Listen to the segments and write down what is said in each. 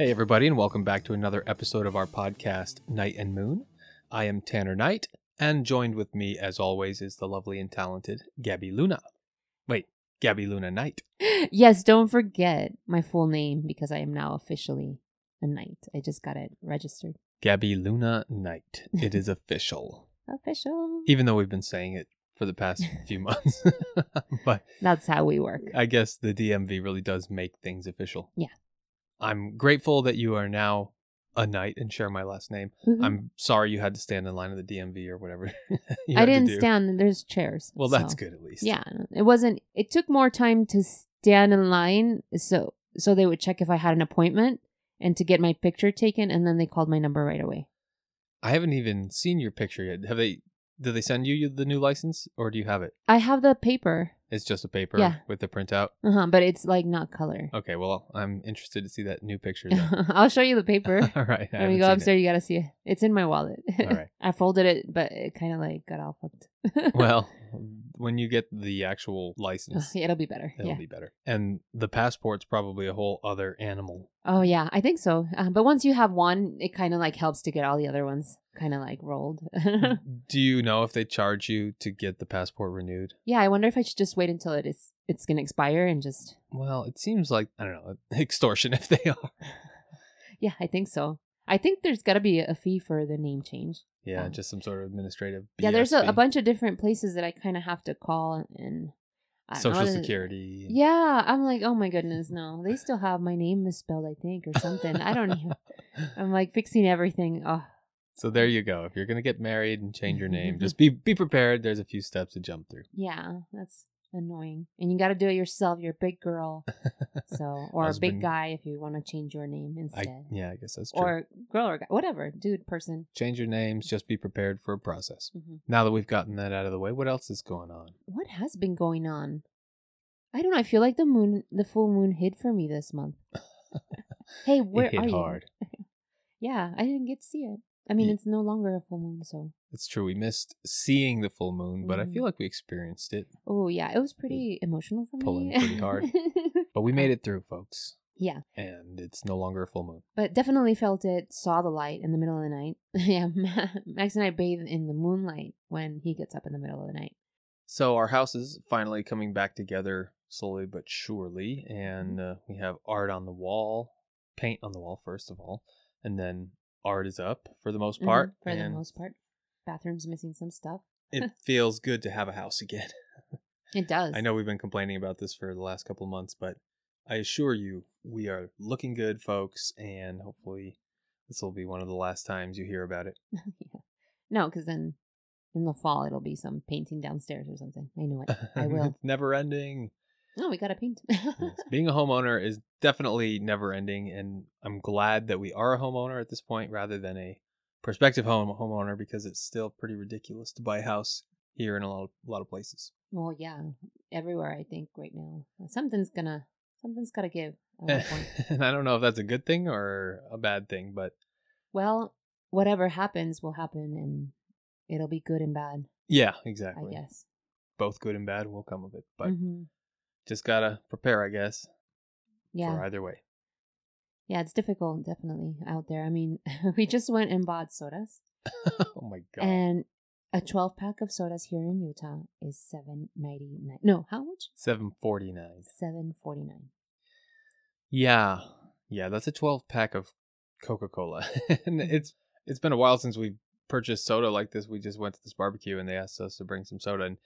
Hey, everybody, and welcome back to another episode of our podcast, Night and Moon. I am Tanner Knight, and joined with me, as always, is the lovely and talented Gabby Luna. Wait, Gabby Luna Knight. Yes, don't forget my full name because I am now officially a knight. I just got it registered. Gabby Luna Knight. It is official, Official. even though we've been saying it for the past few months. but That's how we work. I guess the DMV really does make things official. Yeah. I'm grateful that you are now a knight and share my last name. Mhm. I'm sorry you had to stand in line at the DMV or whatever. you I didn't stand. There's chairs. Well, that's so- good at least. Yeah, it wasn't. It took more time to stand in line, so so they would check if I had an appointment and to get my picture taken, and then they called my number right away. I haven't even seen your picture yet. Have they? Did they send you the new license, or do you have it? I have the paper, It's just a paper Yeah. with the printout. uh huh, but it's like not color. Okay, well, I'm interested to see that new picture. Then. I'll show you the paper. All right. I When haven't we go seen upstairs, you gotta see it. It's in my wallet. All right. I folded it, but it kind of like got all fucked. Well, when you get the actual license, it'll be better. it'll yeah. be better. And the passport's probably a whole other animal. Oh yeah, I think so. Uh, but once you have one, it kind of like helps to get all the other ones kind of like rolled. do you know if they charge you to get the passport renewed? yeah, I wonder if I should just wait until it is it's gonna expire and just Well, it seems like I don't know extortion if they are. yeah, I think so. I think there's got to be a fee for the name change. Yeah, Oh. just some sort of administrative. yeah, there's a, a bunch of different places that I kind of have to call and social know, security. Yeah, I'm like, oh my goodness, no, they still have my name misspelled, I think, or something. I don't even. I'm like fixing everything. Oh, So there you go. If you're gonna get married and change your name, just be be prepared. There's a few steps to jump through. yeah, that's annoying. And you got to do it yourself. You're a big girl, so or a big guy if you want to change your name I instead. yeah, I guess that's true. or girl or guy, whatever, dude, person. change your names. Just be prepared for a process. hmm Now that we've gotten that out of the way, what else is going on? What has been going on? I don't know. I feel like the moon, the full moon, hid for me this month. hey, where it hit are you? hard. Yeah, I didn't get to see it. I mean, Ye- it's no longer a full moon, so. It's true. We missed seeing the full moon, but I feel like we experienced it. Oh yeah, it was pretty emotional for me. Pulling me. pretty hard. But we made it through, folks. yeah, And it's no longer a full moon. but definitely felt it. Saw the light in the middle of the night. yeah, Max and I bathe in the moonlight when he gets up in the middle of the night. So our house is finally coming back together slowly but surely, and Mm-hmm. uh, we have art on the wall, paint on the wall first of all, and then art is up for the most Mhm, part. for the and most part. Bathroom's missing some stuff. it feels good to have a house again. It does. I know we've been complaining about this for the last couple of months, but I assure you, we are looking good, folks, and hopefully this will be one of the last times you hear about it. yeah. No, because then in the fall it'll be some painting downstairs or something. I know it. I will. it's never ending. No, we gotta paint. Yes. Being a homeowner is definitely never ending, and I'm glad that we are a homeowner at this point rather than a prospective home homeowner because it's still pretty ridiculous to buy a house here in a lot of, a lot of places. well, yeah, everywhere I think right now something's gonna something's gotta give. At one point. and I don't know if that's a good thing or a bad thing, but well, whatever happens will happen, and it'll be good and bad. yeah, exactly. I guess. Both good and bad will come of it, but Mhm. just gotta prepare, I guess, Yeah, for either way. Yeah, it's difficult, definitely out there. I mean, we just went and bought sodas, oh my god. and a twelve pack of sodas here in Utah is seven ninety nine. No, how much? 749. Seven forty nine. Yeah. Yeah, that's a 12 pack of Coca-Cola. and mm. it's it's been a while since we purchased soda like this. We just went to this barbecue and they asked us to bring some soda and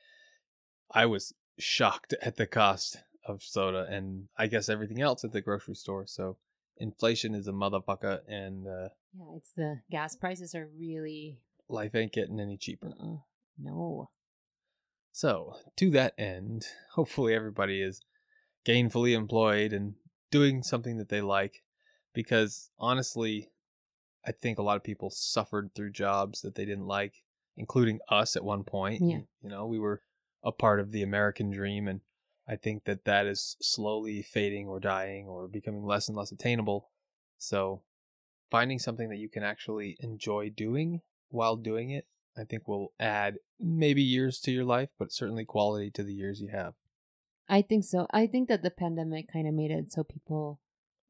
I was shocked at the cost of soda and I guess everything else at the grocery store. So inflation is a motherfucker and uh, Yeah, it's the gas prices are really life ain't getting any cheaper. uh no. So, to that end, hopefully everybody is gainfully employed and doing something that they like because honestly, I think a lot of people suffered through jobs that they didn't like, including us at one point. Yeah. You know, we were a part of the American dream and I think that that is slowly fading or dying or becoming less and less attainable. So, finding something that you can actually enjoy doing while doing it, I think will add maybe years to your life, but certainly quality to the years you have. I think so. I think that the pandemic kind of made it so people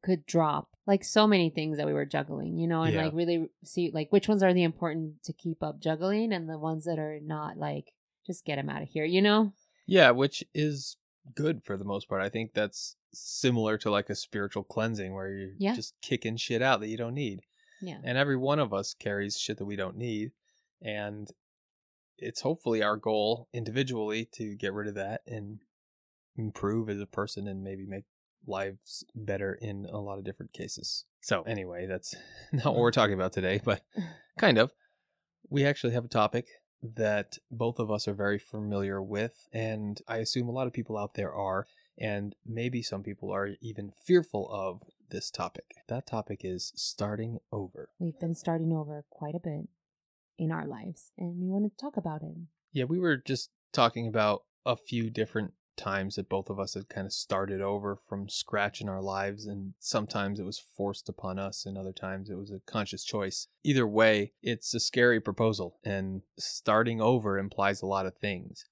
could drop. Like so many things that we were juggling, you know, and Yeah. like really see like which ones are the important to keep up juggling and the ones that are not like just get them out of here, you know? Yeah, which is good for the most part. I think that's similar to like a spiritual cleansing where you're Yeah. just kicking shit out that you don't need. Yeah. And every one of us carries shit that we don't need. And it's hopefully our goal individually to get rid of that and improve as a person and maybe make lives better in a lot of different cases. So, anyway, that's not what we're talking about today, but kind of. We actually have a topic that both of us are very familiar with, and I assume a lot of people out there are, and maybe some people are even fearful of this topic. That topic is starting over. We've been starting over quite a bit in our lives and we want to talk about it. Yeah, we were just talking about a few different times that both of us had kind of started over from scratch in our lives, and sometimes it was forced upon us, and other times it was a conscious choice. Either way, it's a scary proposal, and starting over implies a lot of things.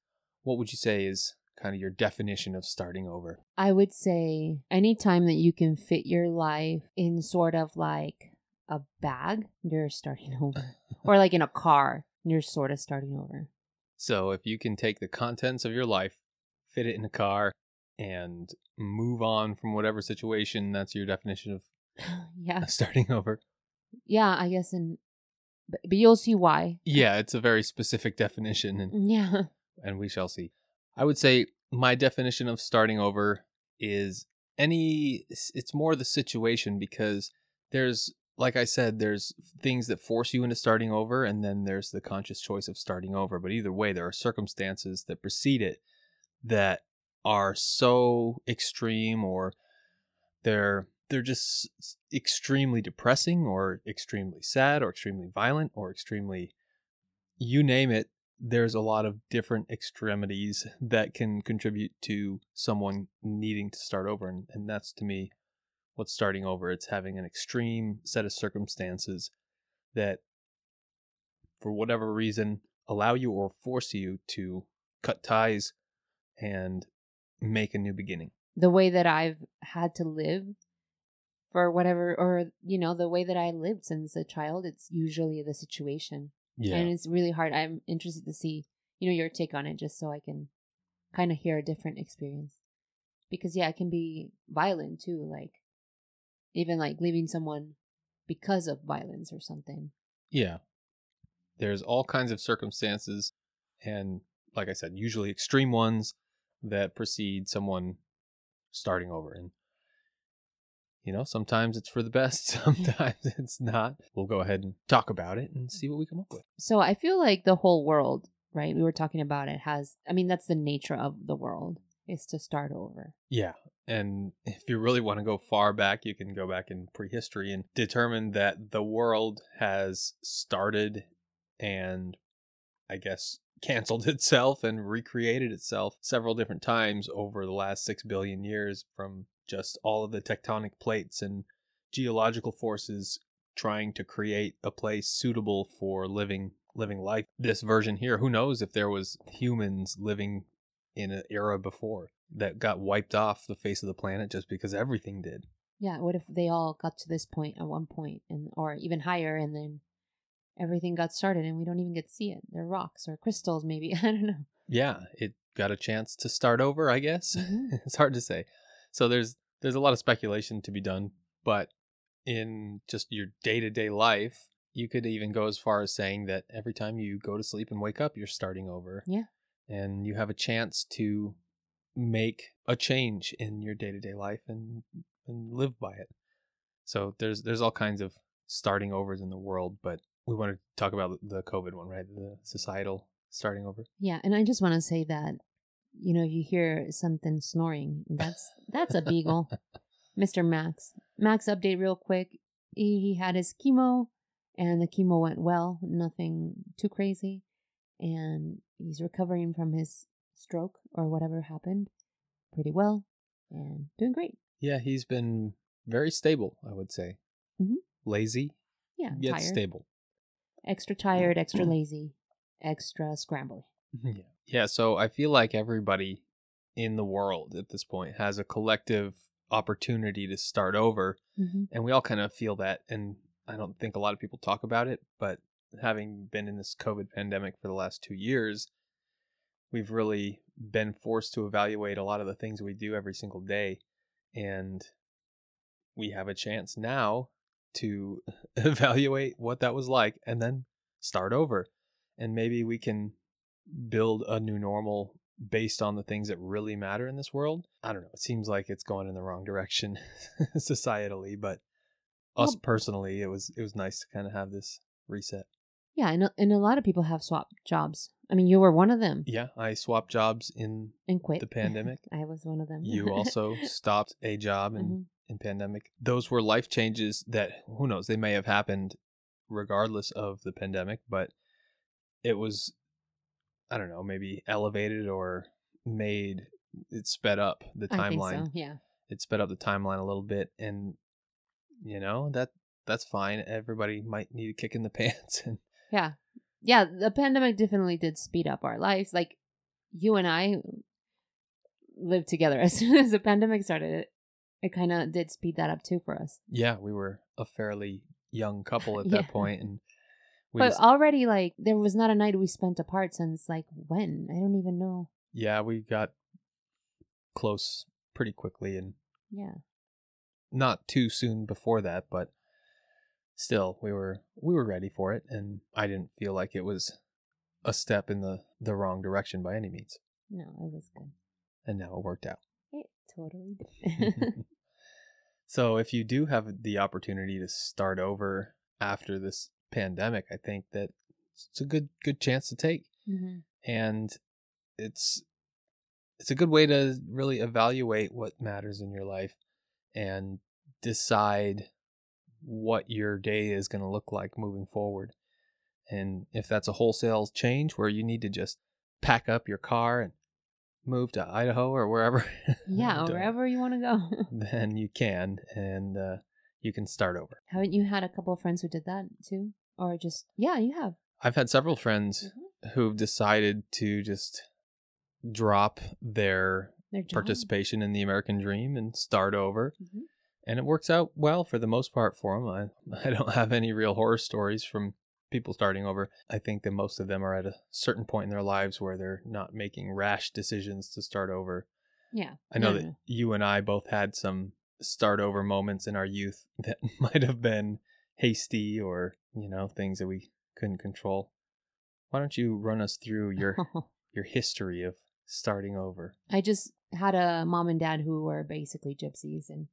What would you say is kind of your definition of starting over? I would say anytime that you can fit your life in sort of like a bag, you're starting over. or like in a car, you're sort of starting over. So, if you can take the contents of your life, fit it in a car, and move on from whatever situation, that's your definition of yeah. starting over. Yeah, I guess and but, but you'll see why. Yeah, it's a very specific definition, and, mm, Yeah. and we shall see. I would say my definition of starting over is any, it's more the situation because there's, like I said, there's things that force you into starting over, and then there's the conscious choice of starting over. But either way, there are circumstances that precede it that are so extreme or they're they're just extremely depressing or extremely sad or extremely violent or extremely you name it there's a lot of different extremities that can contribute to someone needing to start over and, and that's to me what's starting over. It's having an extreme set of circumstances that for whatever reason allow you or force you to cut ties and make a new beginning The way that I've had to live for whatever or you know, the way that I lived since a child, it's usually the situation. yeah And it's really hard. I'm interested to see, you know, your take on it just so I can kind of hear a different experience. Because yeah, it can be violent too, like even like leaving someone because of violence or something. Yeah. There's all kinds of circumstances, and like I said, usually extreme ones that precede someone starting over. And, you know, sometimes it's for the best, sometimes it's not. We'll go ahead and talk about it and see what we come up with. So I feel like the whole world, right? We were talking about it has I mean that's the nature of the world is to start over. Yeah. And if you really want to go far back, you can go back in prehistory and determine that the world has started and I guess canceled itself and recreated itself several different times over the last 6 billion years from just all of the tectonic plates and geological forces trying to create a place suitable for living living life. This version here, who knows if there was humans living in an era before that got wiped off the face of the planet just because everything did. Yeah, what if they all got to this point at one point and or even higher and then everything got started and we don't even get to see it. They're rocks or crystals maybe. I don't know. Yeah, it got a chance to start over, I guess. Mhm. it's hard to say. So there's there's a lot of speculation to be done, but in just your day-to-day life, you could even go as far as saying that every time you go to sleep and wake up, you're starting over. Yeah. And you have a chance to make a change in your day-to-day life and and live by it. So there's there's all kinds of starting overs in the world, but we want to talk about the COVID one, right? The societal starting over. Yeah, and I just want to say that you know, you hear something snoring. That's that's a beagle. Mr. Max. Max update real quick. He, he had his chemo and the chemo went well, nothing too crazy. And he's recovering from his stroke or whatever happened pretty well and doing great. Yeah, he's been very stable, I would say. Mhm. Lazy, Yeah, yet tired. stable. Extra tired, extra lazy, extra scrambly. yeah. Yeah, so I feel like everybody in the world at this point has a collective opportunity to start over. Mhm. And we all kind of feel that. And I don't think a lot of people talk about it, but having been in this COVID pandemic for the last two years, we've really been forced to evaluate a lot of the things we do every single day. And we have a chance now to evaluate what that was like and then start over. And maybe we can build a new normal based on the things that really matter in this world. I don't know. It seems like it's going in the wrong direction societally, but us Well- personally, it was it was nice to kind of have this reset. Yeah, and, a- and a lot of people have swapped jobs. I mean, you were one of them Yeah, I swapped jobs in and quit. the pandemic. I was one of them. You also stopped a job in Mhm. In pandemic. Those were life changes that who knows, they may have happened regardless of the pandemic, but it was I don't know, maybe elevated or made it sped up the timeline. so. Yeah. It sped up the timeline a little bit and you know, that that's fine. Everybody might need a kick in the pants and Yeah. Yeah, the pandemic definitely did speed up our lives. Like you and I lived together as soon as the pandemic started. It, kind of did speed that up too for us. yeah, we were a fairly young couple at Yeah. that point and we but just- already, like, there was not a night we spent apart since, like, when? I don't even know. yeah, we got close pretty quickly and Yeah. not too soon before that, but still we were we were ready for it and I didn't feel like it was a step in the the wrong direction by any means. No, it was good. And now it worked out. Totally did. so if you do have the opportunity to start over after this pandemic, I think that it's a good good chance to take. hmm And it's it's a good way to really evaluate what matters in your life and decide what your day is going to look like moving forward. And if that's a wholesale change where you need to just pack up your car and move to Idaho or wherever, Yeah, wherever you want to go. then you can and uh, you can start over. Haven't you had a couple of friends who did that too? Or just, yeah, you have. I've had several friends Mm-hmm. who've decided to just drop their Their participation in the American dream and start over. Mhm. And it works out well for the most part for them. I, I don't have any real horror stories from people starting over. I think that most of them are at a certain point in their lives where they're not making rash decisions to start over. Yeah. I know No, that you and I both had some start over moments in our youth that might have been hasty or, you know, things that we couldn't control. Why don't you run us through your your history of starting over? I just had a mom and dad who were basically gypsies, and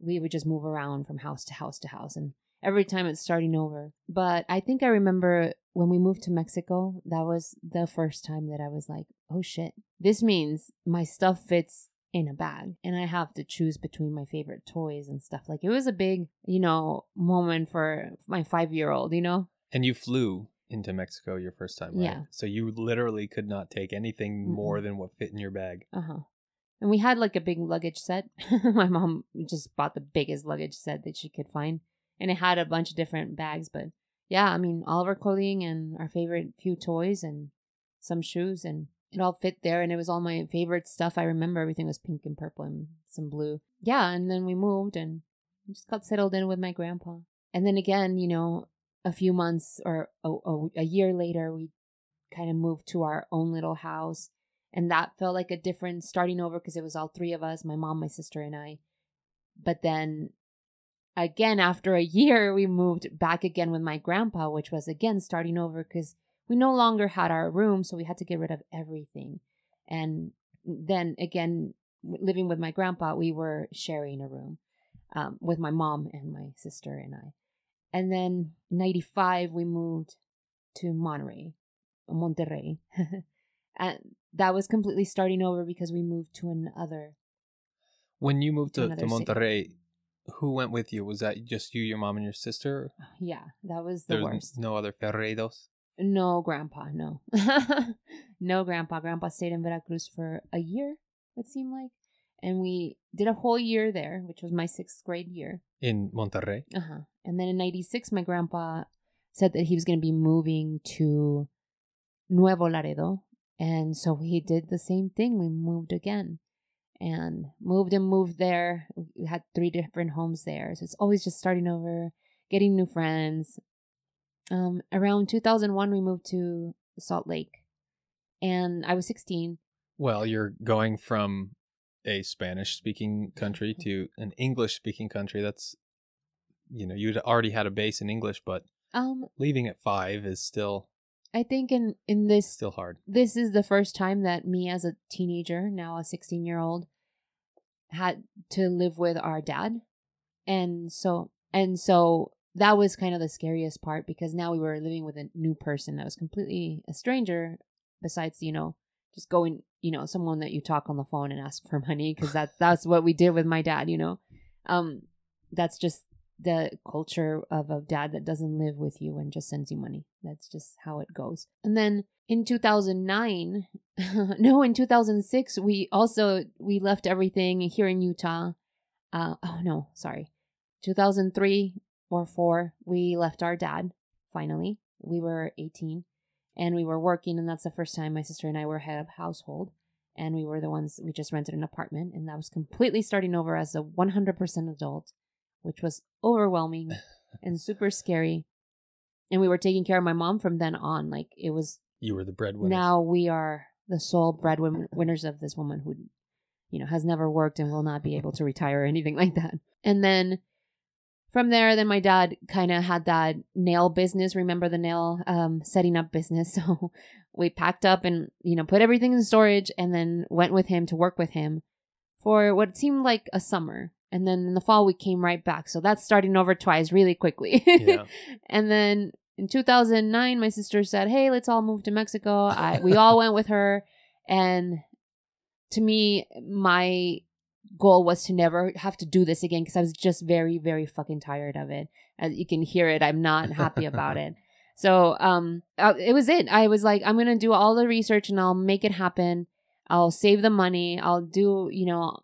we would just move around from house to house to house, and every time it's starting over. But I think I remember when we moved to Mexico, that was the first time that I was like, oh shit, this means my stuff fits in a bag and I have to choose between my favorite toys and stuff. Like it was a big, you know, moment for my five year old, you know? And you flew into Mexico your first time, right? Yeah. So you literally could not take anything Mm-mm. more than what fit in your bag. Uh huh. And we had like a big luggage set. My mom just bought the biggest luggage set that she could find. And it had a bunch of different bags. But yeah, I mean, all of our clothing and our favorite few toys and some shoes. And it all fit there. And it was all my favorite stuff. I remember everything was pink and purple and some blue. Yeah. And then we moved and just got settled in with my grandpa. And then again, you know, a few months or oh, a year later, we kind of moved to our own little house and that felt like a different starting over because it was all three of us my mom my sister and i but then again after a year we moved back again with my grandpa which was again starting over because we no longer had our room so we had to get rid of everything. And then again living with my grandpa we were sharing a room um, with my mom and my sister and i. And then 95 we moved to monterey monterrey. And that was completely starting over because we moved to another When you moved to, to Another city. Who went with you? Was that just you, your mom, and your sister? yeah that was the There was worst no other Ferreiros? no grandpa no no grandpa grandpa stayed in veracruz for a year it seemed like and we did a whole year there which was my sixth grade year In Monterrey? uh-huh and then in 96 my grandpa said that he was going to be moving to nuevo laredo and so he did the same thing we moved again and moved and moved there. We had three different homes there. So it's always just starting over, getting new friends. Um, around 2001, we moved to Salt Lake, and I was 16. Well, you're going from a Spanish speaking country to an English speaking country. That's, you know, you'd already had a base in English, but Um, leaving at five is still I think in in this still hard. this is the first time that me as a teenager, now a 16 year old, had to live with our dad. And so, and so that was kind of the scariest part because now we were living with a new person that was completely a stranger, besides, you know, just going, you know, someone that you talk on the phone and ask for money because that's, that's what we did with my dad, you know. Um, that's just the culture of a dad that doesn't live with you and just sends you money. That's just how it goes. And then in 2009, no, in 2006, we also we left everything here in Utah. Uh, oh no, sorry, 2003 or four, we left our dad. Finally, we were 18, and we were working, and that's the first time my sister and I were head of household. And we were the ones we just rented an apartment, and that was completely starting over as a 100% adult which was overwhelming and super scary. And we were taking care of my mom from then on. Like it was You were the breadwinner. now we are the sole breadwinners of this woman who, you know, has never worked and will not be able to retire or anything like that. And then from there, then my dad kind of had that nail business. Remember the nail um, setting up business? So we packed up and you know put everything in storage, and then went with him to work with him for what seemed like a summer. And then in the fall, we came right back. So that's starting over twice really quickly. Yeah. and then in 2009, my sister said, Hey, let's all move to Mexico. I, we all went with her. And to me, my goal was to never have to do this again because I was just very, very fucking tired of it. As you can hear it, I'm not happy about it. So um, uh, it was it. I was like, I'm gonna do all the research and I'll make it happen. I'll save the money. I'll do, you know,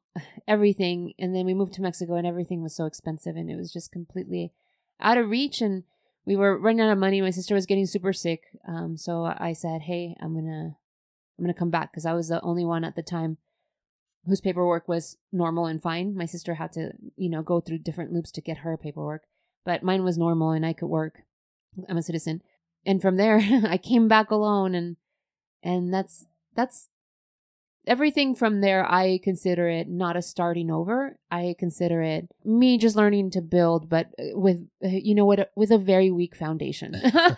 everything. And then we moved to Mexico and everything was so expensive and it was just completely out of reach. And we were running out of money. My sister was getting super sick. Um, so I said, Hey, I'm gonna, I'm gonna come back because I was the only one at the time whose paperwork was normal and fine. My sister had to, you know, go through different loops to get her paperwork, but mine was normal and I could work. I'm a citizen. And from there, I came back alone and, and that's, that's everything from there. I consider it not a starting over. I consider it me just learning to build, but uh, with, uh, you know what, with a very weak foundation.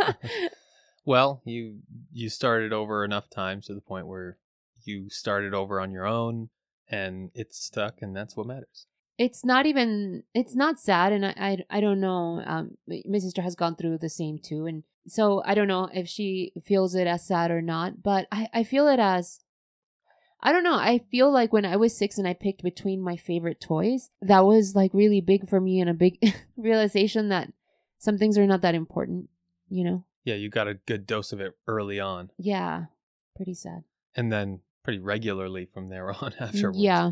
well, you you started over enough times to the point where you started over on your own and it's stuck and that's what matters. it's not even it's not sad and I, I i don't know um my sister has gone through the same too and so i don't know if she feels it as sad or not but i i feel it as i don't know i feel like when i was six and i picked between my favorite toys that was like really big for me and a big realization that some things are not that important you know Yeah, you got a good dose of it early on yeah pretty sad and then pretty regularly from there on afterwards. Mm, Yeah.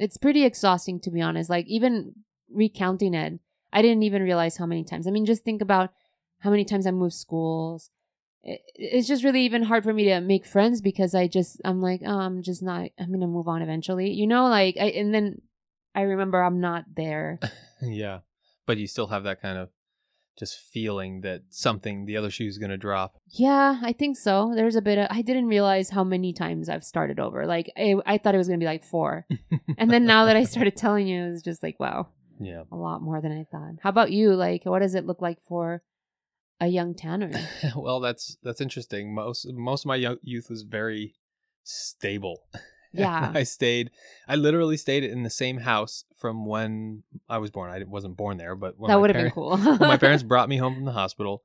It's pretty exhausting to be honest. Like even recounting it, I didn't even realize how many times. I mean, just think about how many times I moved schools. It, it's just really even hard for me to make friends because I just I'm like, oh, I'm just not I'm to move on eventually. You know, like I and then I remember I'm not there. yeah. But you still have that kind of just feeling that something the other shoe's going to drop. Yeah, I think so. There's a bit of I didn't realize how many times I've started over. Like I, I thought it was going to be like 4. and then now that I started telling you, it's just like, wow. yeah. a lot more than I thought. How about you? Like, what does it look like for a young Tanner? well, that's that's interesting. Most most of my young youth was very stable. Yeah. I stayed. I literally stayed in the same house from when I was born. I wasn't born there, but when that would have been cool. when my parents brought me home from the hospital,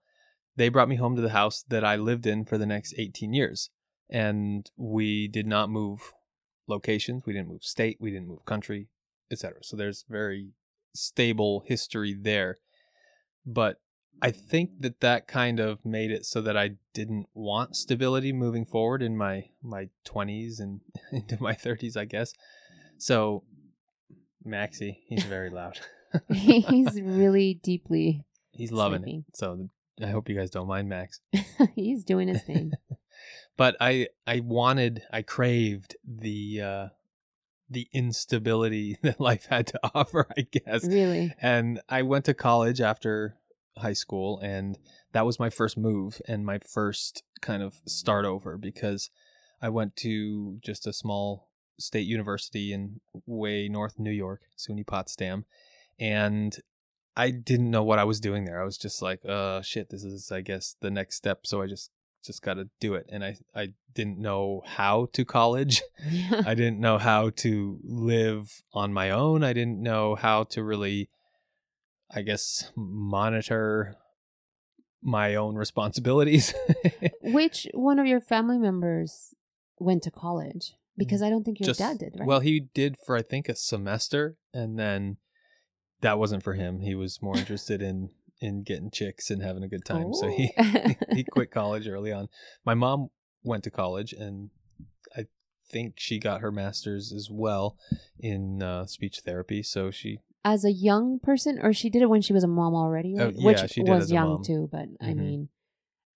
they brought me home to the house that I lived in for the next 18 years. And we did not move locations, we didn't move state, we didn't move country, etc. So there's very stable history there. But I think that that kind of made it so that I didn't want stability moving forward in my my 20s and into my 30s, I guess. So Maxie, he's very loud. He's really deeply. He's loving Sleeping. it. So I hope you guys don't mind Max. He's doing his thing. But I I wanted I craved the uh the instability that life had to offer, I guess. Really? And I went to college after high school, and that was my first move and my first kind of start over because I went to just a small state university in way north New York, SUNY Potsdam, and I didn't know what I was doing there. I was just like, uh shit, this is I guess the next step, so I just just got to do it. And I I didn't know how to college. I didn't know how to live on my own. I didn't know how to really I guess monitor my own responsibilities. Which one of your family members went to college? Because I don't think your Just- dad did, right? Well, he did for I think a semester, and then that wasn't for him. He was more interested in in getting chicks and having a good time, so he Oh. he quit college early on. My mom went to college, and I think she got her master's as well in uh, speech therapy. So she as a young person, or she did it when she was a mom already, Oh, right? yeah, Which she did was young too, but I Mhm. mean,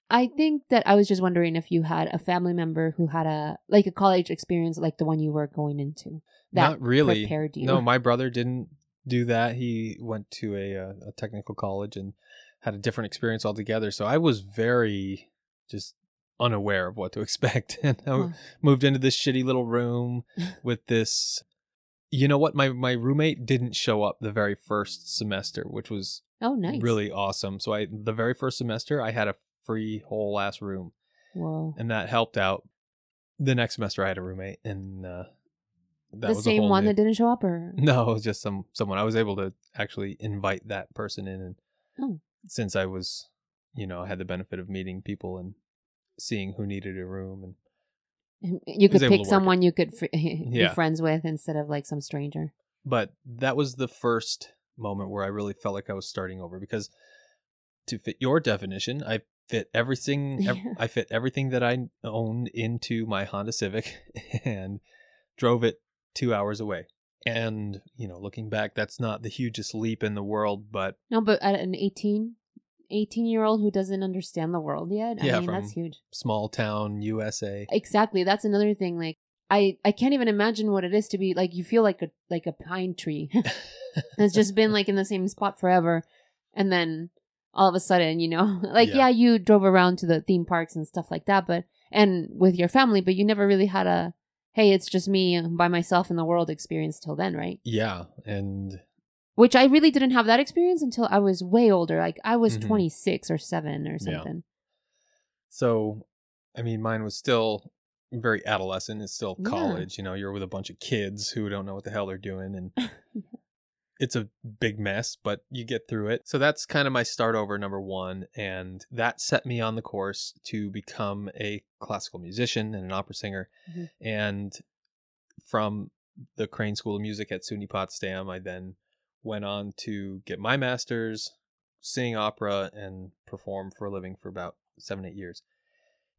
I think that I was just wondering if you had a family member who had a like a college experience like the one you were going into. That not really. prepared you. No, my brother didn't do that. He went to a, uh, a technical college and had a different experience altogether. So I was very just unaware of what to expect. And I Huh. moved into this shitty little room with this. You know what? My my roommate didn't show up the very first semester, which was Oh, nice. really awesome. So I the very first semester I had a free whole ass room, Whoa. and that helped out. The next semester I had a roommate, and uh, that the same one new- that didn't show up, or no, it was just some someone. I was able to actually invite that person in, and Oh. since I was, you know, I had the benefit of meeting people and seeing who needed a room, and you could pick someone you could fr- be Yeah. friends with instead of like some stranger. but that was the first moment where I really felt like I was starting over because to fit your definition, I fit everything. ev- Yeah. I fit everything that I owned into my Honda Civic and drove it two hours away. And you know, looking back, that's not the hugest leap in the world, but No, but at an 18, 18 year old who doesn't understand the world yet, I Yeah, mean, that's huge. small town USA. Exactly. That's another thing. Like, I, I can't even imagine what it is to be like you feel like a like a pine tree that's just been like in the same spot forever, and then all of a sudden, you know, like Yeah. yeah. you drove around to the theme parks and stuff like that, but and with your family, but you never really had a hey, it's just me by myself in the world experience till then, right? yeah, and Which I really didn't have that experience until I was way older. Like I was Mhm. 26 or 7 or Yeah. something. so I mean, mine was still very adolescent. It's still Yeah. college. You know, you're with a bunch of kids who don't know what the hell they're doing, and it's a big mess, but you get through it. So that's kind of my start over number one, and that set me on the course to become a classical musician and an opera singer. Mhm. And from the Crane School of Music at SUNY Potsdam, I then went on to get my master's, sing opera, and perform for a living for about seven, eight years.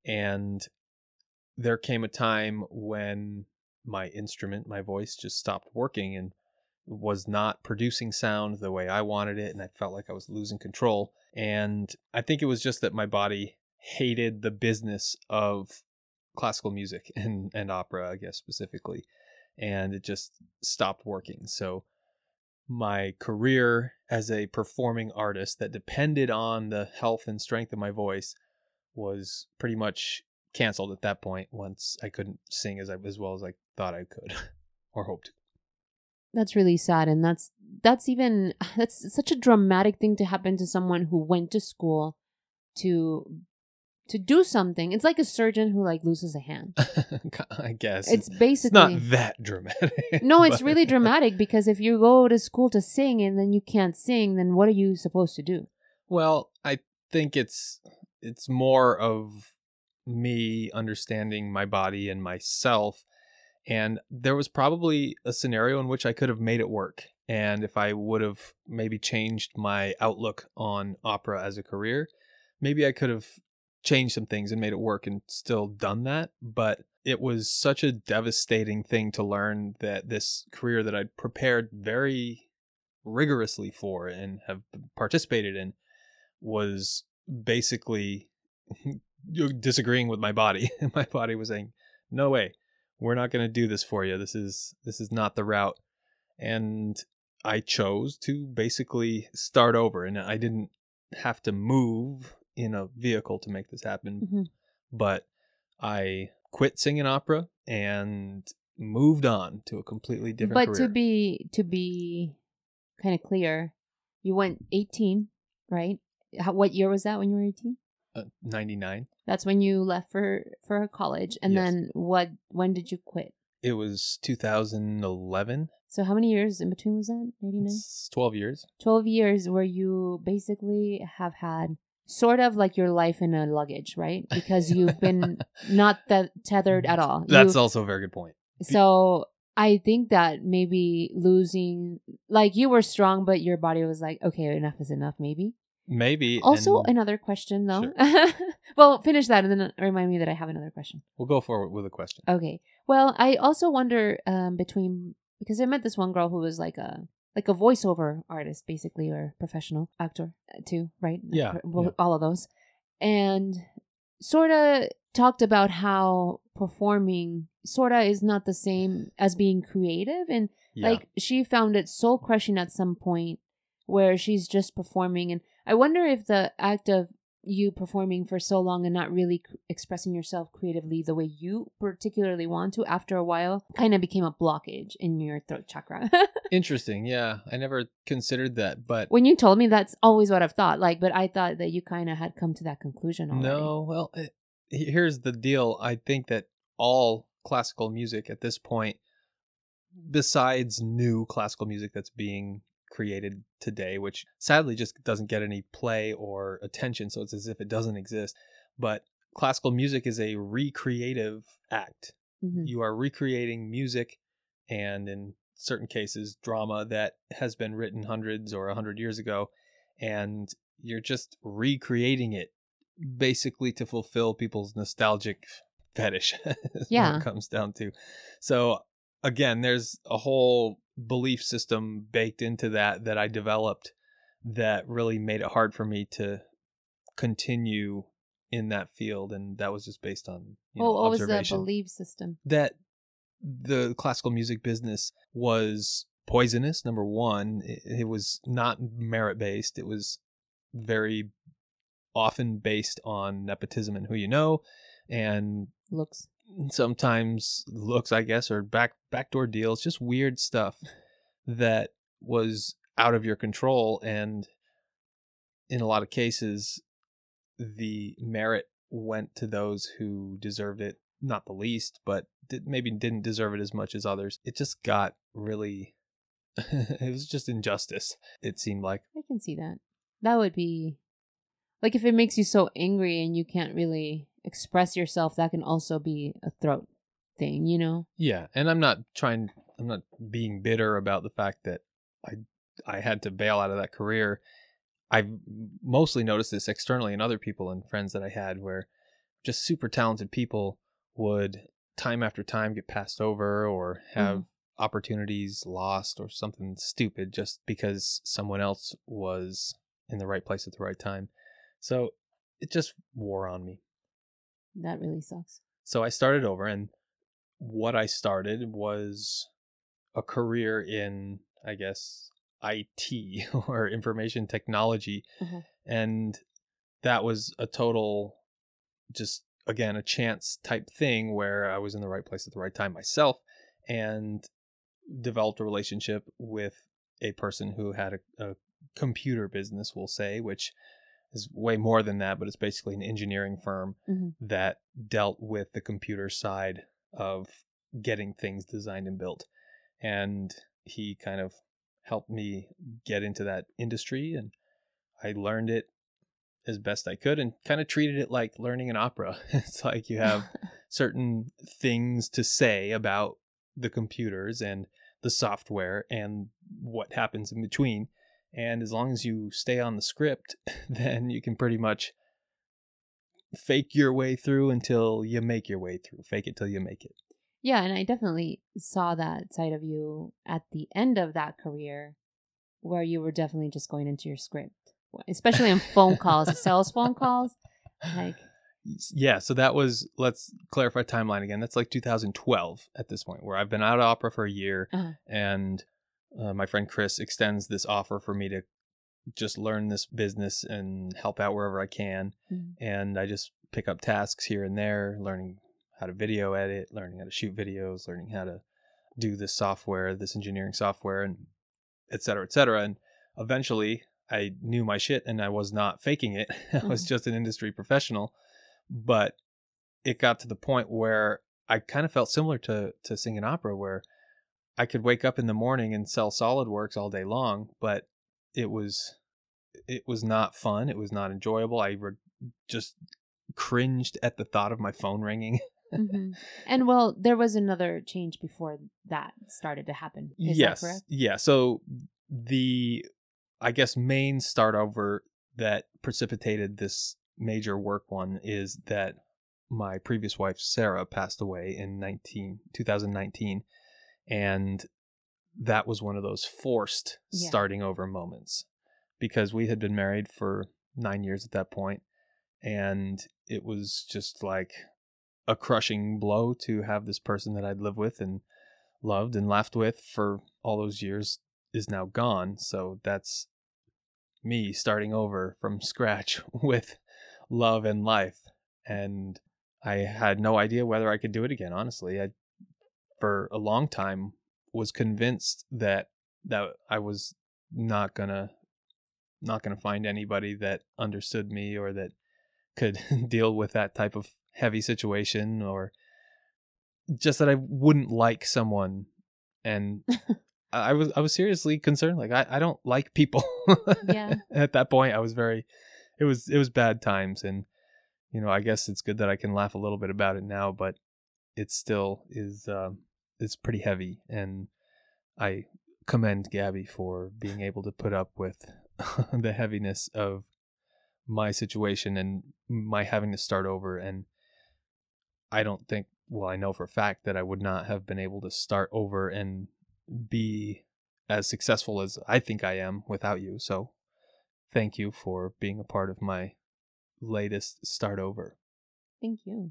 And there came a time when my instrument, my voice, just stopped working and was not producing sound the way I wanted it. And I felt like I was losing control. And I think it was just that my body hated the business of classical music and, and opera, I guess specifically. And it just stopped working. So my career as a performing artist that depended on the health and strength of my voice was pretty much canceled at that point once I couldn't sing as I, as well as I thought I could or hoped. That's really sad and that's that's even that's such a dramatic thing to happen to someone who went to school to to do something. It's like a surgeon who like loses a hand. I guess It's it's basically not that dramatic. No, it's really dramatic because if you go to school to sing and then you can't sing, then what are you supposed to do? Well, I think it's it's more of me understanding my body and myself and there was probably a scenario in which I could have made it work and if I would have maybe changed my outlook on opera as a career, maybe I could have changed some things and made it work and still done that, but it was such a devastating thing to learn that this career that I'd prepared very rigorously for and have participated in was basically disagreeing with my body. my body was saying, "No way. we're not going to do this for you. This is this is not the route. And I chose to basically start over and I didn't have to move in a vehicle to make this happen, Mhm. but I quit singing opera and moved on to a completely different But career. to be to be kind of clear, you went 18, right? How, what year was that when you were 18? uh, 99. That's when you left for for college, and Yes. then what? When did you quit? It was 2011. So how many years in between was that? 89? It's 12 years. 12 years where you basically have had sort of like your life in a luggage, right? Because you've been not that tethered at all. That's You- also a very good point. So I think that maybe losing, like you were strong, but your body was like, okay, enough is enough, maybe. Maybe. Also, and another question though. well, finish that and then remind me that I have another question. we'll go forward with a question. Okay. Well, I also wonder um, between because I met this one girl who was like a like a voiceover artist, basically, or professional actor uh, too, right? Yeah, Well, yeah. all of those, and sort of talked about how performing sort of is not the same as being creative, and Yeah. like she found it soul crushing at some point where she's just performing, and I wonder if the act of you performing for so long and not really c- expressing yourself creatively the way you particularly want to after a while kind of became a blockage in your throat chakra. Interesting. Yeah. I never considered that, but when you told me that's always what I've thought like but I thought that you kind of had come to that conclusion already. no. Well, eh, he- here's the deal. I think that all classical music at this point, besides new classical music that's being created today, which sadly just doesn't get any play or attention, so it's as if it doesn't exist. But classical music is a recreative act. Mhm. you are recreating music and in certain cases drama that has been written hundreds or a hundred years ago and you're just recreating it basically to fulfill people's nostalgic fetish what Yeah. it comes down to so again there's a whole belief system baked into that that i developed that really made it hard for me to continue in that field and that was just based on you know, Well, what was the belief system? that the classical music business was poisonous number one it, it was not merit based it was very often based on nepotism and who you know and Looks. Sometimes looks i guess or back backdoor deals just weird stuff that was out of your control and in a lot of cases the merit went to those who deserved it not the least but did, maybe didn't deserve it as much as others it just got really it was just injustice it seemed like I can see that. That would be like if it makes you so angry and you can't really express yourself, that can also be a throat thing, you know? Yeah, and I'm not trying I'm not being bitter about the fact that I I had to bail out of that career. I've mostly noticed this externally in other people and friends that I had where just super talented people would time after time get passed over or have mm. opportunities lost or something stupid just because someone else was in the right place at the right time. So it just wore on me. That really sucks. So I started over, and what I started was a career in, I guess, IT or information technology. Mhm. And that was a total, just again, a chance type thing where I was in the right place at the right time myself and developed a relationship with a person who had a, a computer business, we'll say, which is way more than that, but it's basically an engineering firm Mhm. that dealt with the computer side of getting things designed and built. And he kind of helped me get into that industry and I learned it as best I could and kind of treated it like learning an opera. it's like you have certain things to say about the computers and the software and what happens in between. And as long as you stay on the script, then you can pretty much fake your way through until you make your way through. Fake it till you make it. Yeah, and I definitely saw that side of you at the end of that career where you were definitely just going into your script, especially on phone calls, sales phone calls. Like, yeah, so that was let's clarify timeline again. That's like 2012 at this point, where I've been out of opera for a year, Uh-huh. and uh, my friend Chris extends this offer for me to just learn this business and help out wherever I can. Mhm. And I just pick up tasks here and there, learning how to video edit, learning how to shoot videos, learning how to do this software, this engineering software, and et cetera, et cetera. And eventually I knew my shit and I was not faking it. I was Mhm. just an industry professional. But it got to the point where I kind of felt similar to, to singing opera, where I could wake up in the morning and sell SolidWorks all day long, but it was it was not fun. It was not enjoyable. I re- just cringed at the thought of my phone ringing. Mhm. And well, there was another change before that started to happen. Is yes. that correct? Yeah. So the I guess main start over that precipitated this major work one is that my previous wife Sarah passed away in 19 2019 and that was one of those forced Yeah. starting over moments because we had been married for 9 years at that point and it was just like a crushing blow to have this person that I'd lived with and loved and laughed with for all those years is now gone. So that's me starting over from scratch with love and life. And I had no idea whether I could do it again, honestly. I for a long time was convinced that that I was not gonna not gonna find anybody that understood me or that could deal with that type of heavy situation or just that I wouldn't like someone and I was I was seriously concerned like I, I don't like people. Yeah. At that point I was very it was it was bad times and you know I guess it's good that I can laugh a little bit about it now but it still is um it's pretty heavy and I commend Gabby for being able to put up with the heaviness of my situation and my having to start over and I don't think well I know for a fact that I would not have been able to start over and be as successful as I think I am without you so thank you for being a part of my latest start over Thank you.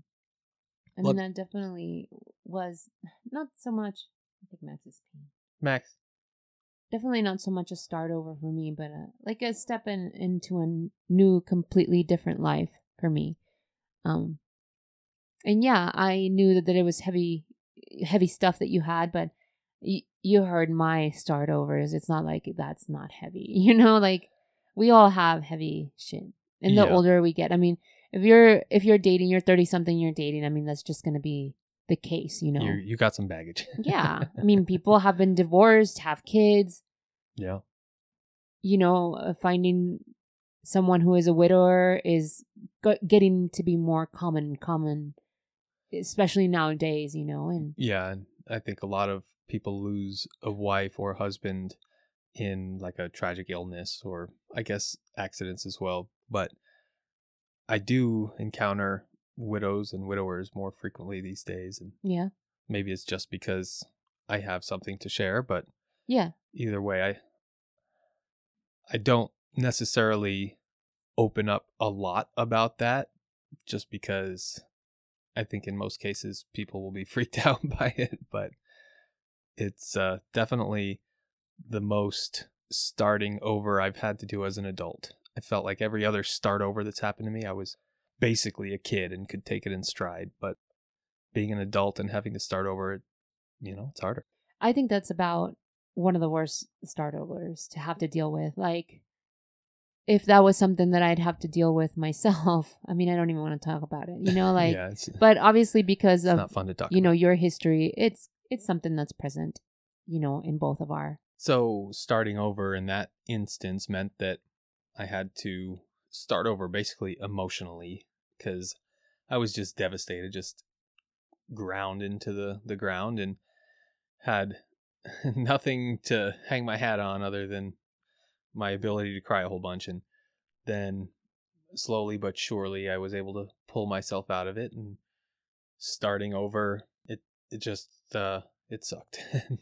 I Look- mean, that definitely was not so much. I think Max is peeing. Max Definitely not so much a start over for me, but uh like a step in into a new, completely different life for me. Um, and yeah, I knew that, that it was heavy, heavy stuff that you had, but y- you heard my start overs. It's not like that's not heavy, you know. Like we all have heavy shit, and the Yeah. older we get, I mean, if you're if you're dating, you're thirty something, you're dating. I mean, that's just gonna be the case, you know. you you got some baggage yeah, I mean, people have been divorced, have kids. yeah You know, uh, finding someone who is a widower is g- getting to be more common, common, especially nowadays. You know, and Yeah, I think a lot of people lose a wife or husband in like a tragic illness or I guess accidents as well. But I do encounter widows and widowers more frequently these days and yeah, maybe it's just because I have something to share, but yeah, either way I I don't necessarily open up a lot about that just because I think in most cases people will be freaked out by it, but it's uh, definitely the most starting over I've had to do as an adult. I felt like every other start over that's happened to me, I was basically a kid and could take it in stride, but being an adult and having to start over, you know, it's harder. I think that's about one of the worst start overs to have to deal with. Like, if that was something that I'd have to deal with myself, I mean, I don't even want to talk about it. You know, like, yeah, it's, uh, but obviously because it's of not fun to talk you know about. your history it's it's something that's present you know in both of our So starting over in that instance meant that I had to start over basically emotionally because I was just devastated, just ground into the, the ground and had nothing to hang my hat on other than my ability to cry a whole bunch. And then slowly but surely I was able to pull myself out of it and starting over it it just uh it sucked.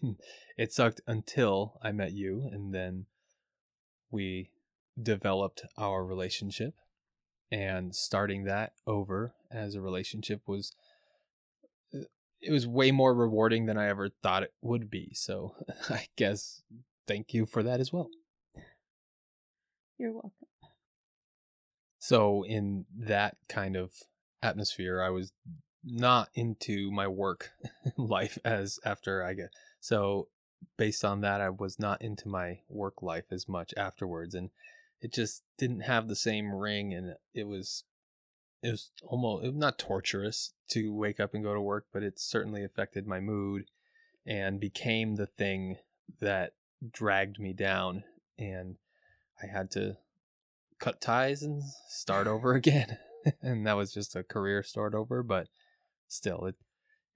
it sucked until I met you and then we developed our relationship and starting that over as a relationship was uh, it was way more rewarding than I ever thought it would be. So I guess thank you for that as well. You're welcome. So in that kind of atmosphere, I was not into my work life as after I get so based on that I was not into my work life as much afterwards and it just didn't have the same ring and it was it was almost it was not torturous to wake up and go to work but it certainly affected my mood and became the thing that dragged me down and I had to cut ties and start over again and that was just a career start over but still it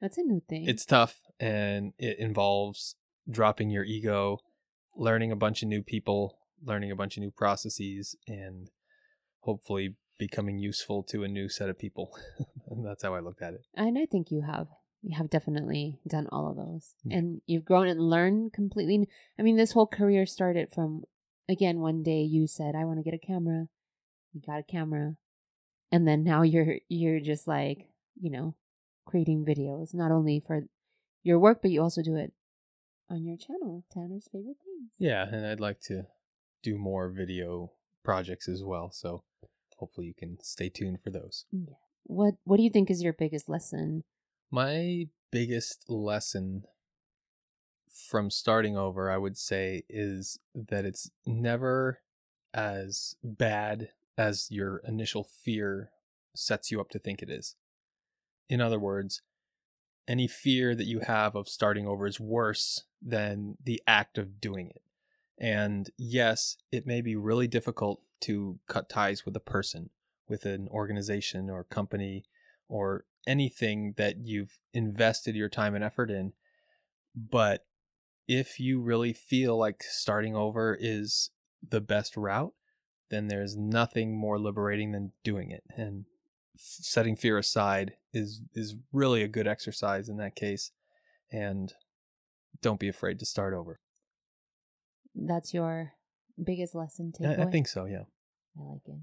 That's a new thing. it's tough and it involves dropping your ego learning a bunch of new people learning a bunch of new processes and hopefully becoming useful to a new set of people and that's how i looked at it and I think you have. You have definitely done all of those. Yeah. And you've grown and learned completely. I mean, this whole career started from, again, one day you said, I want to get a camera. You got a camera. And then now you're, you're just like, you know, creating videos, not only for your work, but you also do it on your channel, Tanner's Favorite Things. yeah and i'd like to do more video projects as well so hopefully you can stay tuned for those mm, Yeah. What, what do you think is your biggest lesson? My biggest lesson from starting over, I would say, is that it's never as bad as your initial fear sets you up to think it is. In other words, any fear that you have of starting over is worse than the act of doing it. And yes, it may be really difficult to cut ties with a person, with an organization or company or anything that you've invested your time and effort in. But if you really feel like starting over is the best route, then there's nothing more liberating than doing it. And setting fear aside is is really a good exercise in that case. And don't be afraid to start over. That's your biggest lesson I, takeaway? I think so, yeah. I like it.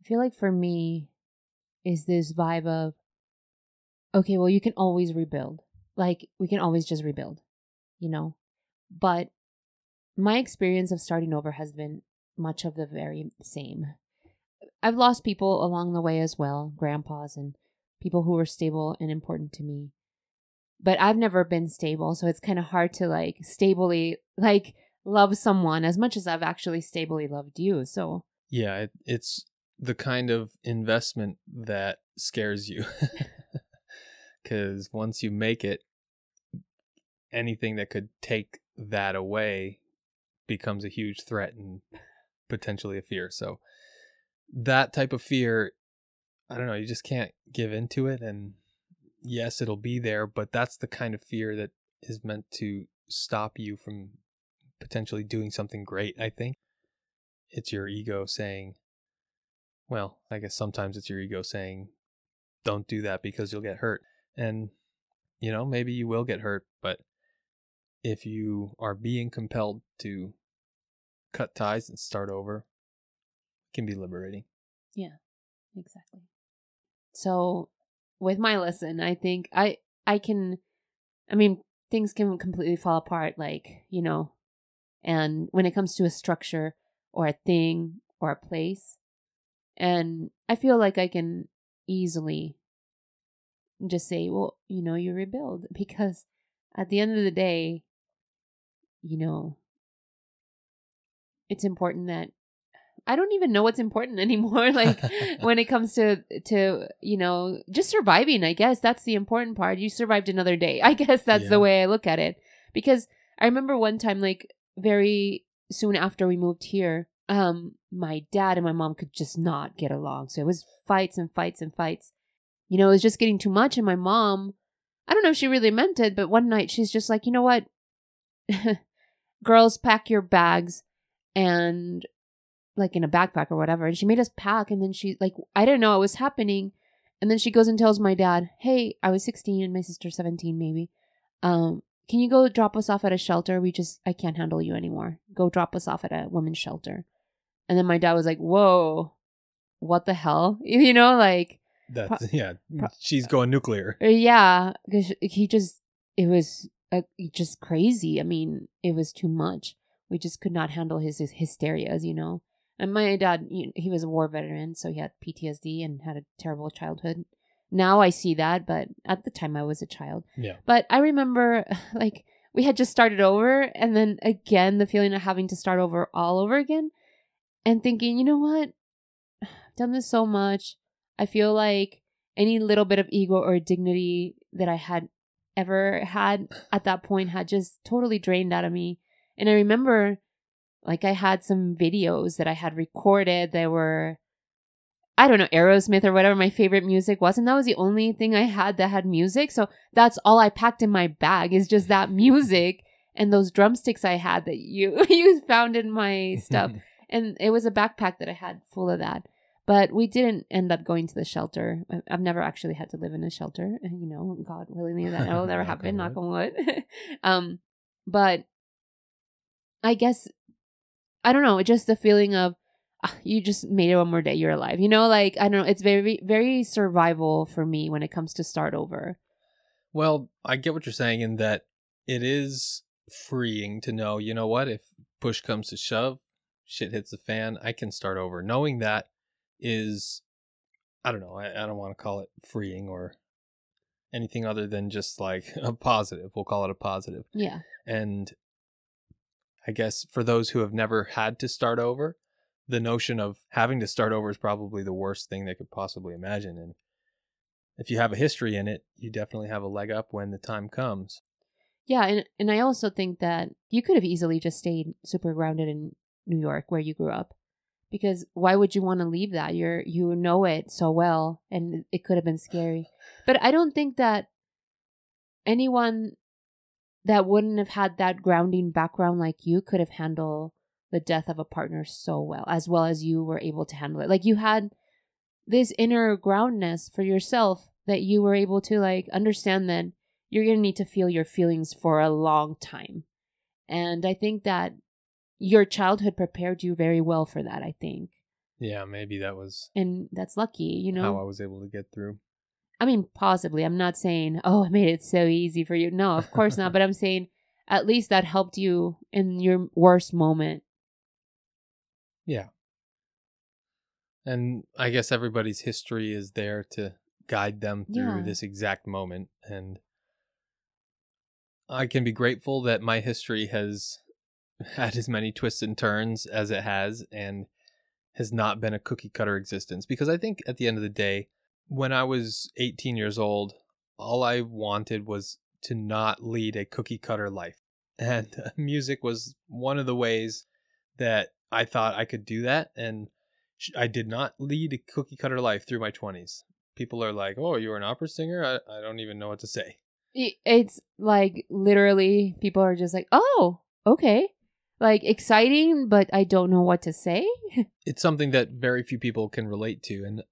I feel like for me is this vibe of okay, well you can always rebuild. Like we can always just rebuild, you know? But my experience of starting over has been much of the very same. I've lost people along the way as well, grandpas and people who were stable and important to me. But I've never been stable, so it's kind of hard to like stably like love someone as much as I've actually stably loved you. So Yeah, it, it's the kind of investment that scares you. Because once you make it, anything that could take that away becomes a huge threat and potentially a fear. So, that type of fear, I don't know, you just can't give into it. And yes, it'll be there, but that's the kind of fear that is meant to stop you from potentially doing something great, I think. It's your ego saying, well, I guess sometimes it's your ego saying, don't do that because you'll get hurt. And, you know, maybe you will get hurt, but if you are being compelled to cut ties and start over, it can be liberating. Yeah, exactly. So with my lesson, I think I I can I mean, things can completely fall apart like, you know, and when it comes to a structure or a thing or a place, and I feel like I can easily just say, well, you know, you rebuild because at the end of the day, you know, it's important that I don't even know what's important anymore. Like when it comes to to you know just surviving, I guess that's the important part. You survived another day. I guess that's Yeah. the way I look at it. Because I remember one time, like very soon after we moved here, um, my dad and my mom could just not get along. So it was fights and fights and fights. You know, it was just getting too much. And my mom, I don't know if she really meant it, but one night she's just like, you know what, girls, pack your bags and like in a backpack or whatever. And she made us pack. And then she, like, I didn't know it was happening. And then she goes and tells my dad, hey, I was 16 and my sister 17 maybe. Um, can you go drop us off at a shelter? We just, I can't handle you anymore. Go drop us off at a women's shelter. And then my dad was like, whoa, what the hell? You know, like, That's yeah. pro- she's going nuclear. Uh, yeah, because he just it was uh, just crazy. I mean, it was too much. We just could not handle his, his hysterias, you know. And my dad, he was a war veteran, so he had PTSD and had a terrible childhood. Now I see that, but at the time I was a child. Yeah. But I remember, like, we had just started over, and then again, the feeling of having to start over all over again, and thinking, you know what? I've done this so much. I feel like any little bit of ego or dignity that I had ever had at that point had just totally drained out of me. And I remember, like, I had some videos that I had recorded that were. I don't know, Aerosmith or whatever my favorite music was. And that was the only thing I had that had music. So that's all I packed in my bag is just that music and those drumsticks I had that you you found in my stuff. and it was a backpack that I had full of that. But we didn't end up going to the shelter. I've never actually had to live in a shelter, and you know, God willingly that will never happen. Knock on wood. um, but I guess I don't know. It's just the feeling of ah, you just made it one more day. You're alive. You know, like I don't know. It's very very survival for me when it comes to start over. Well, I get what you're saying in that it is freeing to know, you know what, if push comes to shove, shit hits the fan, I can start over. Knowing that is, I don't know, I, I don't want to call it freeing or anything other than just like a positive. We'll call it a positive. Yeah. And I guess for those who have never had to start over, the notion of having to start over is probably the worst thing they could possibly imagine. And if you have a history in it, you definitely have a leg up when the time comes. Yeah, and and I also think that you could have easily just stayed super grounded in New York where you grew up. Because why would you want to leave that? You're you know it so well and it could have been scary. But I don't think that anyone that wouldn't have had that grounding background like you could have handled the death of a partner so well as well as you were able to handle it. Like you had this inner groundness for yourself that you were able to like understand that you're going to need to feel your feelings for a long time. And I think that your childhood prepared you very well for that, I think. Yeah, maybe that was And that's lucky, you know. how I was able to get through. I mean, possibly. I'm not saying, oh, I made it so easy for you. No, of course not. But I'm saying at least that helped you in your worst moment. Yeah. And I guess everybody's history is there to guide them through Yeah. this exact moment. And I can be grateful that my history has had as many twists and turns as it has and has not been a cookie cutter existence. Because I think at the end of the day, when I was 18 years old, all I wanted was to not lead a cookie cutter life. And uh, music was one of the ways that I thought I could do that. And I did not lead a cookie cutter life through my 20s. People are like, oh, you're an opera singer? I, I don't even know what to say. It's like literally people are just like, oh, okay. Like exciting, but I don't know what to say. It's something that very few people can relate to. And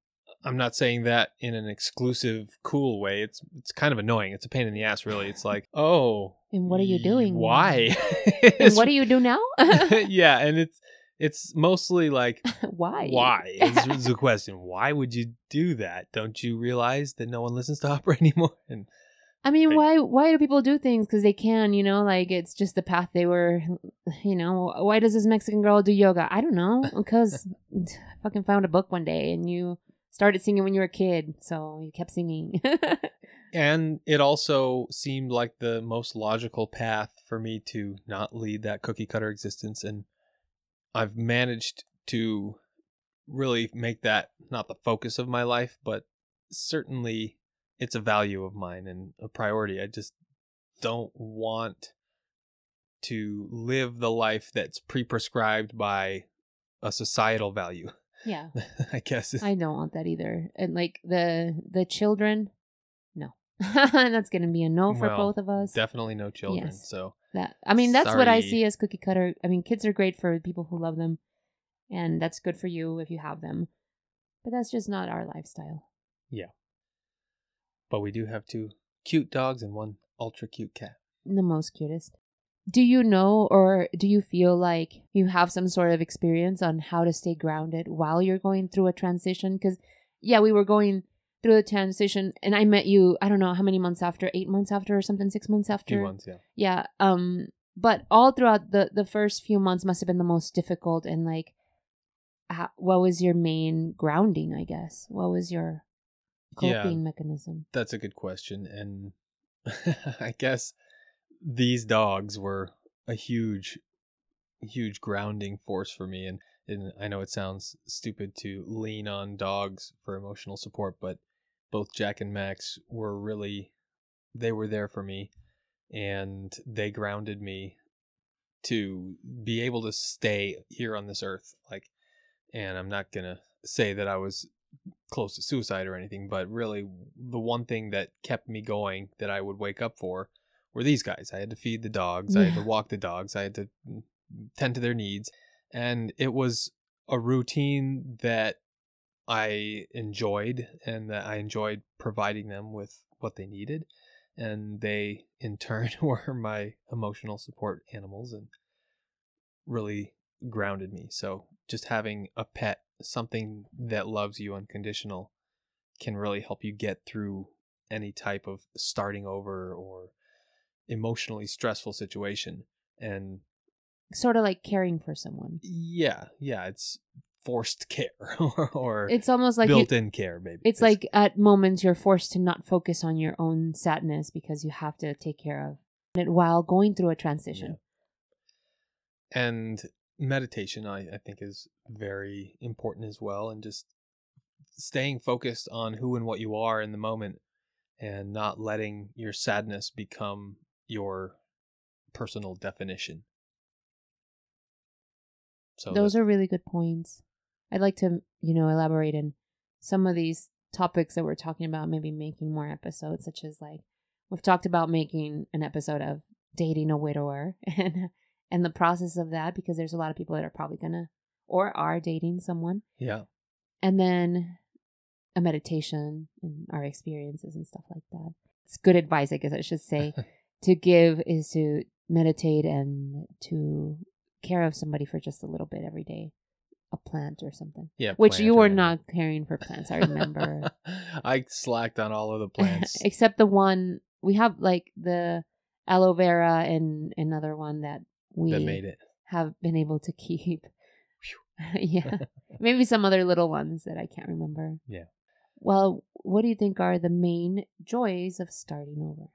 I'm not saying that in an exclusive, cool way. It's it's kind of annoying. It's a pain in the ass, really. It's like, oh, And what are you doing? Why? And what do you do now? yeah, and it's it's mostly like Why? why is, the question. Why would you do that? Don't you realize that no one listens to opera anymore? And I mean, why why do people do things because they can? You know, like it's just the path they were. You know, why does this Mexican girl do yoga? I don't know because fucking found a book one day and you started singing when you were a kid, so you kept singing. and it also seemed like the most logical path for me to not lead that cookie cutter existence and I've managed to really make that not the focus of my life, but certainly it's a value of mine and a priority. I just don't want to live the life that's pre-prescribed by a societal value. Yeah, I guess. I don't want that either. And like the the children, no, that's gonna be a no for Well, both of us. Definitely no children. Yes. So That I mean, that's what I see as cookie cutter. I mean, kids are great for people who love them, and that's good for you if you have them. But that's just not our lifestyle. Yeah. But we do have two cute dogs and one ultra cute cat. The most cutest. Do you know or do you feel like you have some sort of experience on how to stay grounded while you're going through a transition? Because, yeah, we were going through the transition, and I met you. I don't know how many months after, eight months after, or something, six months after. few months, yeah. Yeah. Um. But all throughout the the first few months must have been the most difficult, and like, how, what was your main grounding? I guess. What was your Yeah. coping mechanism? That's a good question. And I guess these dogs were a huge, huge grounding force for me. And, and I know it sounds stupid to lean on dogs for emotional support, but both Jack and Max were really, they were there for me and they grounded me to be able to stay here on this earth. Like, and I'm not going to say that I was close to suicide or anything, but really the one thing that kept me going that I would wake up for were these guys. I had to feed the dogs, I had to walk the dogs, I had to tend to their needs, and it was a routine that I enjoyed and that I enjoyed providing them with what they needed. And they in turn were my emotional support animals and really grounded me. So just having a pet, something that loves you unconditional, can really help you get through any type of starting over or emotionally stressful situation. And Sort of like caring for someone. yeah, yeah, it's forced care or, It's almost like built-in care, maybe. it's like at moments you're forced to not focus on your own sadness because you have to take care of it while going through a transition. and meditation I, I think is very important as well and just staying focused on who and what you are in the moment and not letting your sadness become your personal definition so Those are really good points. I'd like to, you know, elaborate in some of these topics that we're talking about, maybe making more episodes, such as like we've talked about making an episode of dating a widower and and the process of that because there's a lot of people that are probably gonna or are dating someone. yeah And then a meditation and our experiences and stuff like that. It's good advice, I guess I should say, to give is to meditate and to care of somebody for just a little bit every day. A plant or something. yeah Which you were not caring for plants, I remember. i slacked on all of the plants Except the one we have like the aloe vera and another one that we that made it have been able to keep. yeah. Maybe some other little ones that I can't remember. Yeah. Well, what do you think are the main joys of starting over?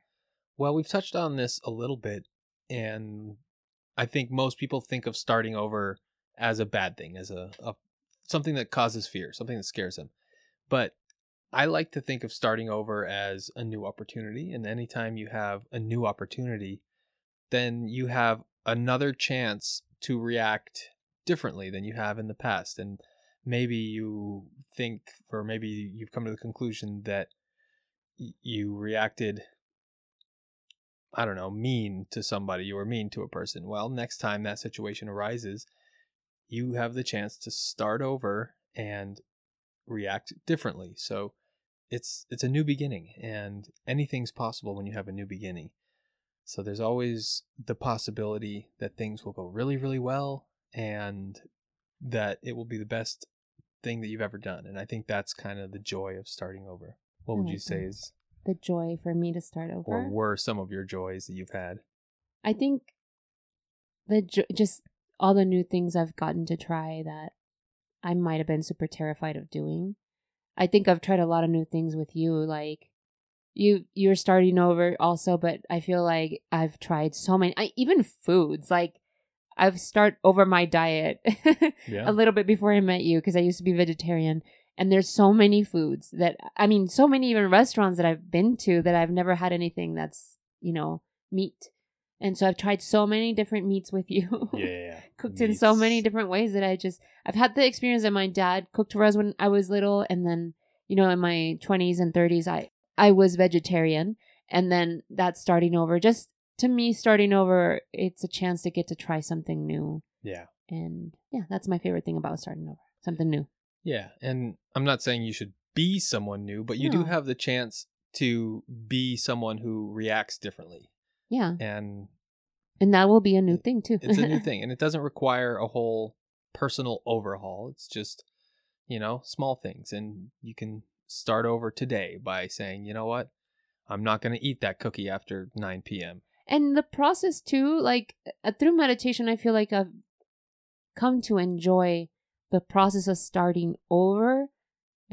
Well, we've touched on this a little bit, and I think most people think of starting over as a bad thing, as a, a something that causes fear, something that scares them. But I like to think of starting over as a new opportunity, and anytime you have a new opportunity, then you have another chance to react differently than you have in the past. And maybe you think, or maybe you've come to the conclusion that you reacted I don't know, mean to somebody, you were mean to a person. Well, next time that situation arises, you have the chance to start over and react differently. So it's it's a new beginning and anything's possible when you have a new beginning. So there's always the possibility that things will go really really well and that it will be the best thing that you've ever done. And I think that's kind of the joy of starting over. What would you mm-hmm, say that. is The joy for me to start over. or were some of your joys that you've had? I think the jo- just all the new things I've gotten to try that I might have been super terrified of doing. I think I've tried a lot of new things with you like you you're starting over also but I feel like I've tried so many I, even foods like I've start over my diet Yeah. a little bit before I met you because I used to be vegetarian and there's so many foods that I mean so many even restaurants that I've been to that I've never had anything that's you know meat. And so I've tried so many different meats with you. Yeah, yeah, cooked in so many different ways that I just I've had the experience that my dad cooked for us when I was little. And then you know in my 20s and 30s I I was vegetarian. And then that starting over. Just to me starting over it's a chance to get to try something new. Yeah. and yeah that's my favorite thing about starting over something new Yeah. And I'm not saying you should be someone new, but you do have the chance to be someone who reacts differently. yeah And and that will be a new thing too it's a new thing. And it doesn't require a whole personal overhaul. It's just, you know, small things. And you can start over today by saying, you know what? I'm not going to eat that cookie after 9 p.m. and the process too like uh, through meditation i feel like i've come to enjoy the process of starting over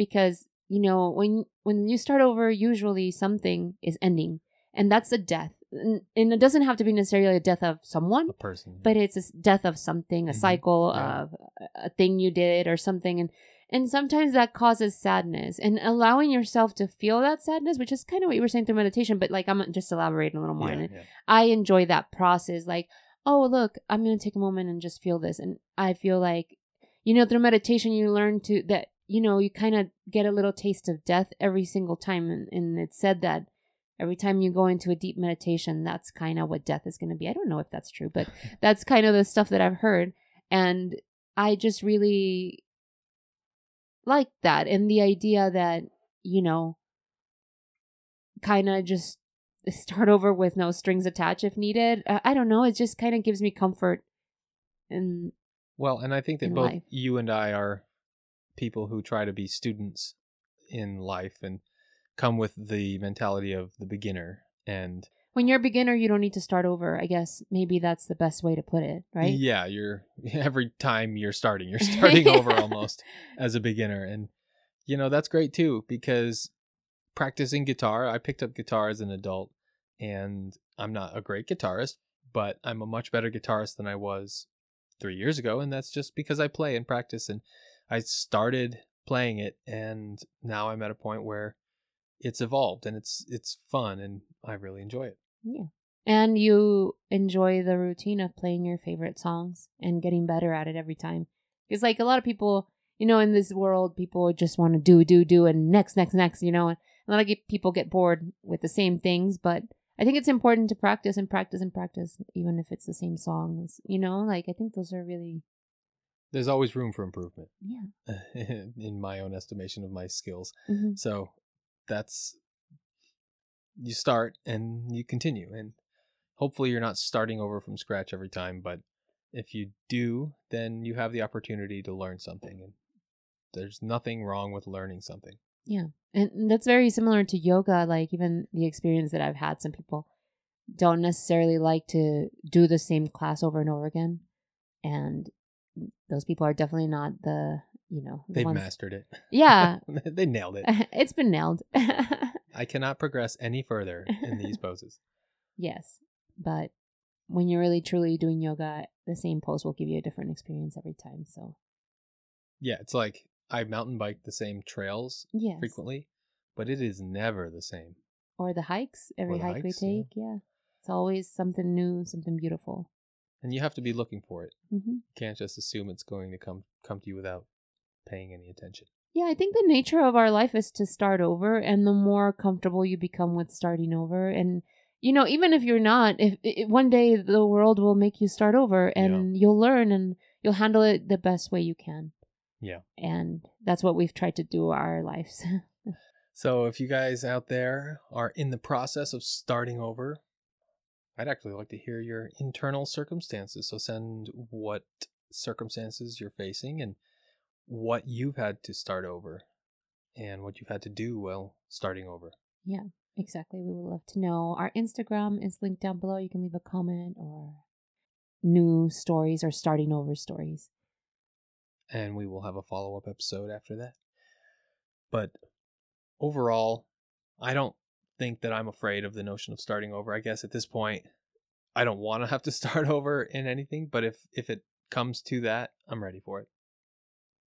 because you know when when you start over usually something is ending and that's a death and, and it doesn't have to be necessarily a death of someone A person. but it's a death of something a Mhm. cycle Yeah. of a- thing you did or something and and sometimes that causes sadness and allowing yourself to feel that sadness which is kind of what you were saying through meditation but like i'm just elaborating a little more on it yeah. I enjoy that process. Like, oh, look, I'm going to take a moment and just feel this. And I feel like, you know, through meditation, you learn to that, you know, you kind of get a little taste of death every single time. And, and it's said that every time you go into a deep meditation, that's kind of what death is going to be. I don't know if that's true, but that's kind of the stuff that I've heard. And I just really like that. And the idea that, you know, kind of just start over with no strings attached if needed. Uh, I don't know. It just kind of gives me comfort. And Well, and I think that both life. you and I are people who try to be students in life and come with the mentality of the beginner. And when you're a beginner, you don't need to start over. I guess maybe that's the best way to put it, right? yeah, you're every time you're starting, you're starting over almost as a beginner. And, you know, that's great too because practicing guitar, I picked up guitar as an adult and I'm not a great guitarist, but I'm a much better guitarist than I was three years ago. And that's just because I play and practice. And I started playing it and now I'm at a point where it's evolved and it's it's fun and I really enjoy it. Yeah. And you enjoy the routine of playing your favorite songs and getting better at it every time. Because, like, a lot of people, you know, in this world, people just want to do, do, do, and next, next, next, you know. And a lot of people get bored with the same things. But I think it's important to practice and practice and practice, even if it's the same songs, you know. Like, I think those are really, There's always room for improvement yeah. in my own estimation of my skills. hmm So that's you start and you continue and hopefully you're not starting over from scratch every time, but if you do, then you have the opportunity to learn something and there's nothing wrong with learning something. And that's very similar to yoga. Like, even the experience that I've had, some people don't necessarily like to do the same class over and over again. And those people are definitely not the, you know, the They've ones- mastered it. Yeah, they nailed it. it's been nailed. I cannot progress any further in these poses. yes. But when you're really truly doing yoga, the same pose will give you a different experience every time. So, Yeah, it's like I mountain bike the same trails yes. frequently, but it is never the same. Or the hikes, every the hike we hikes, yeah. take. Yeah. It's always something new, something beautiful. And you have to be looking for it. hmm You can't just assume it's going to come come to you without paying any attention. Yeah, I think the nature of our life is to start over, and the more comfortable you become with starting over, and you know, even if you're not, if, if one day the world will make you start over, and you'll learn, and you'll handle it the best way you can. Yeah. and that's what we've tried to do our lives. So if you guys out there are in the process of starting over, I'd actually like to hear your internal circumstances. So send what circumstances you're facing and what you've had to start over and what you've had to do while starting over. Yeah, exactly, we would love to know. Our Instagram is linked down below. You can leave a comment or new stories or starting over stories. And we will have a follow up episode after that. But overall, I don't think that I'm afraid of the notion of starting over. I guess at this point, I don't want to have to start over in anything, but if if it comes to that, I'm ready for it.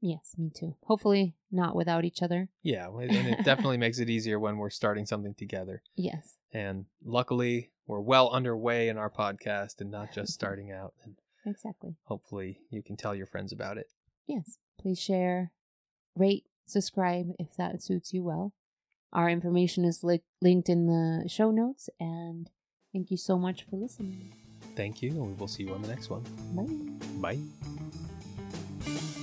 Yes, me too. Hopefully, not without each other. Yeah, and it definitely makes it easier when we're starting something together. Yes. And luckily, we're well underway in our podcast and not just starting out. And Exactly. hopefully, you can tell your friends about it. Yes. Please share, rate, subscribe if that suits you well. Our information is li- linked in the show notes, and thank you so much for listening. Thank you, and we will see you on the next one. Bye. Bye.